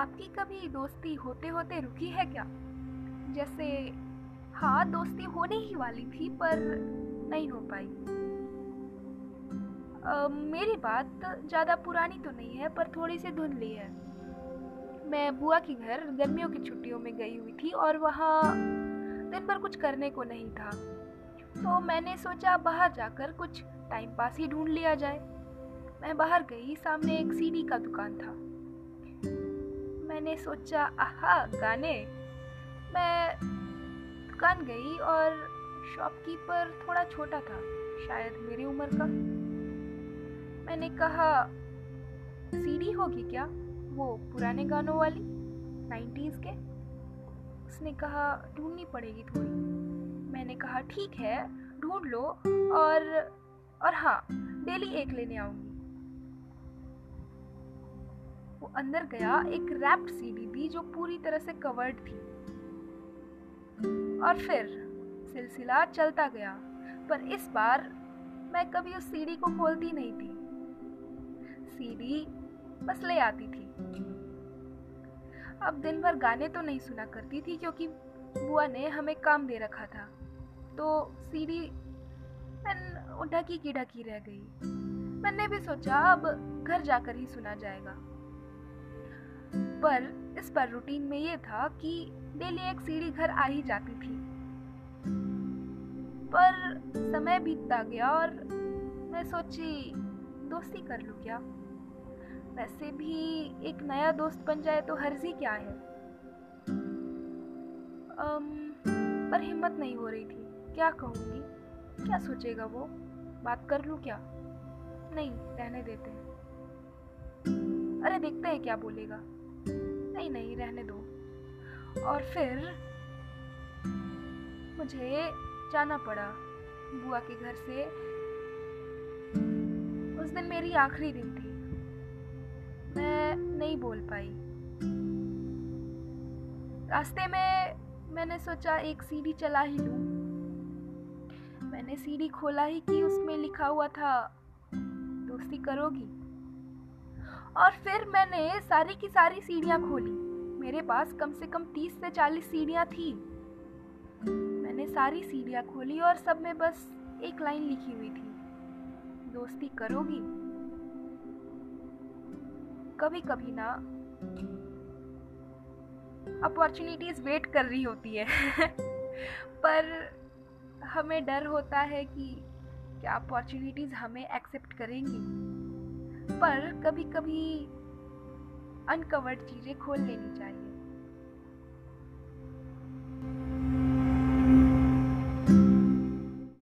कभी दोस्ती होते होते रुकी है क्या? जैसे हाँ दोस्ती होने ही वाली थी, पर नहीं हो पाई। मेरी बात ज़्यादा पुरानी तो नहीं है, पर थोड़ी सी धुंधली है। मैं बुआ के घर गर्मियों की छुट्टियों में गई हुई थी और वहाँ दिन भर कुछ करने को नहीं था। तो मैंने सोचा बाहर जाकर कुछ टाइम पास ही ढूंढ लिया जाए। मैं बाहर गई, सामने एक सीडी का दुकान था। मैंने सोचा, आहा, गाने। मैं दुकान गई और शॉपकीपर थोड़ा छोटा था, शायद मेरी उम्र का। मैंने कहा, सीडी होगी क्या, वो पुराने गानों वाली नाइन्टीज़ के? उसने कहा, ढूंढनी पड़ेगी थोड़ी। मैंने कहा, ठीक है, ढूंढ लो और और हाँ डेली एक लेने आऊँगी। वो अंदर गया एक रैप्ड सीडी दी जो पूरी तरह से कवर्ड थी। और फिर सिलसिला चलता गया, पर इस बार मैं कभी उस सीडी को खोलती नहीं थी। सीडी बस ले आती थी। अब दिन भर गाने तो नहीं सुना करती थी क्योंकि बुआ ने हमें काम दे रखा था तो सीडी ढकी की ढकी रह गई। मैंने भी सोचा अब घर जाकर ही सुना जाएगा। पर इस पर रूटीन में ये था कि डेली एक सीढ़ी घर आ ही जाती थी। पर समय बीतता गया और मैं सोची दोस्ती कर लूँ क्या? वैसे भी एक नया दोस्त बन जाए तो हर्जी क्या है? अम, पर हिम्मत नहीं हो रही थी। क्या कहूँगी? क्या सोचेगा वो? बात कर लूँ क्या? नहीं रहने देते हैं। अरे देखते हैं क्या बोलेगा। नहीं नहीं, रहने दो। और फिर मुझे जाना पड़ा बुआ के घर से। उस दिन मेरी आखिरी दिन थी। मैं नहीं बोल पाई। रास्ते में मैंने सोचा, एक सीढ़ी चला ही लूँ। मैंने सीढ़ी खोला ही कि उसमें लिखा हुआ था, दोस्ती करोगी? और फिर मैंने सारी की सारी सीढ़ियाँ खोली। मेरे पास कम से कम तीस से चालीस सीढ़ियाँ थी। मैंने सारी सीढ़ियाँ खोली और सब में बस एक लाइन लिखी हुई थी। दोस्ती करोगी? कभी कभी ना। अपॉर्चुनिटीज़ वेट कर रही होती है। पर हमें डर होता है कि क्या अपॉर्चुनिटीज़ हमें एक्सेप्ट करेंगी? पर कभी कभी अनकवर्ड चीज़ें खोल लेनी चाहिए।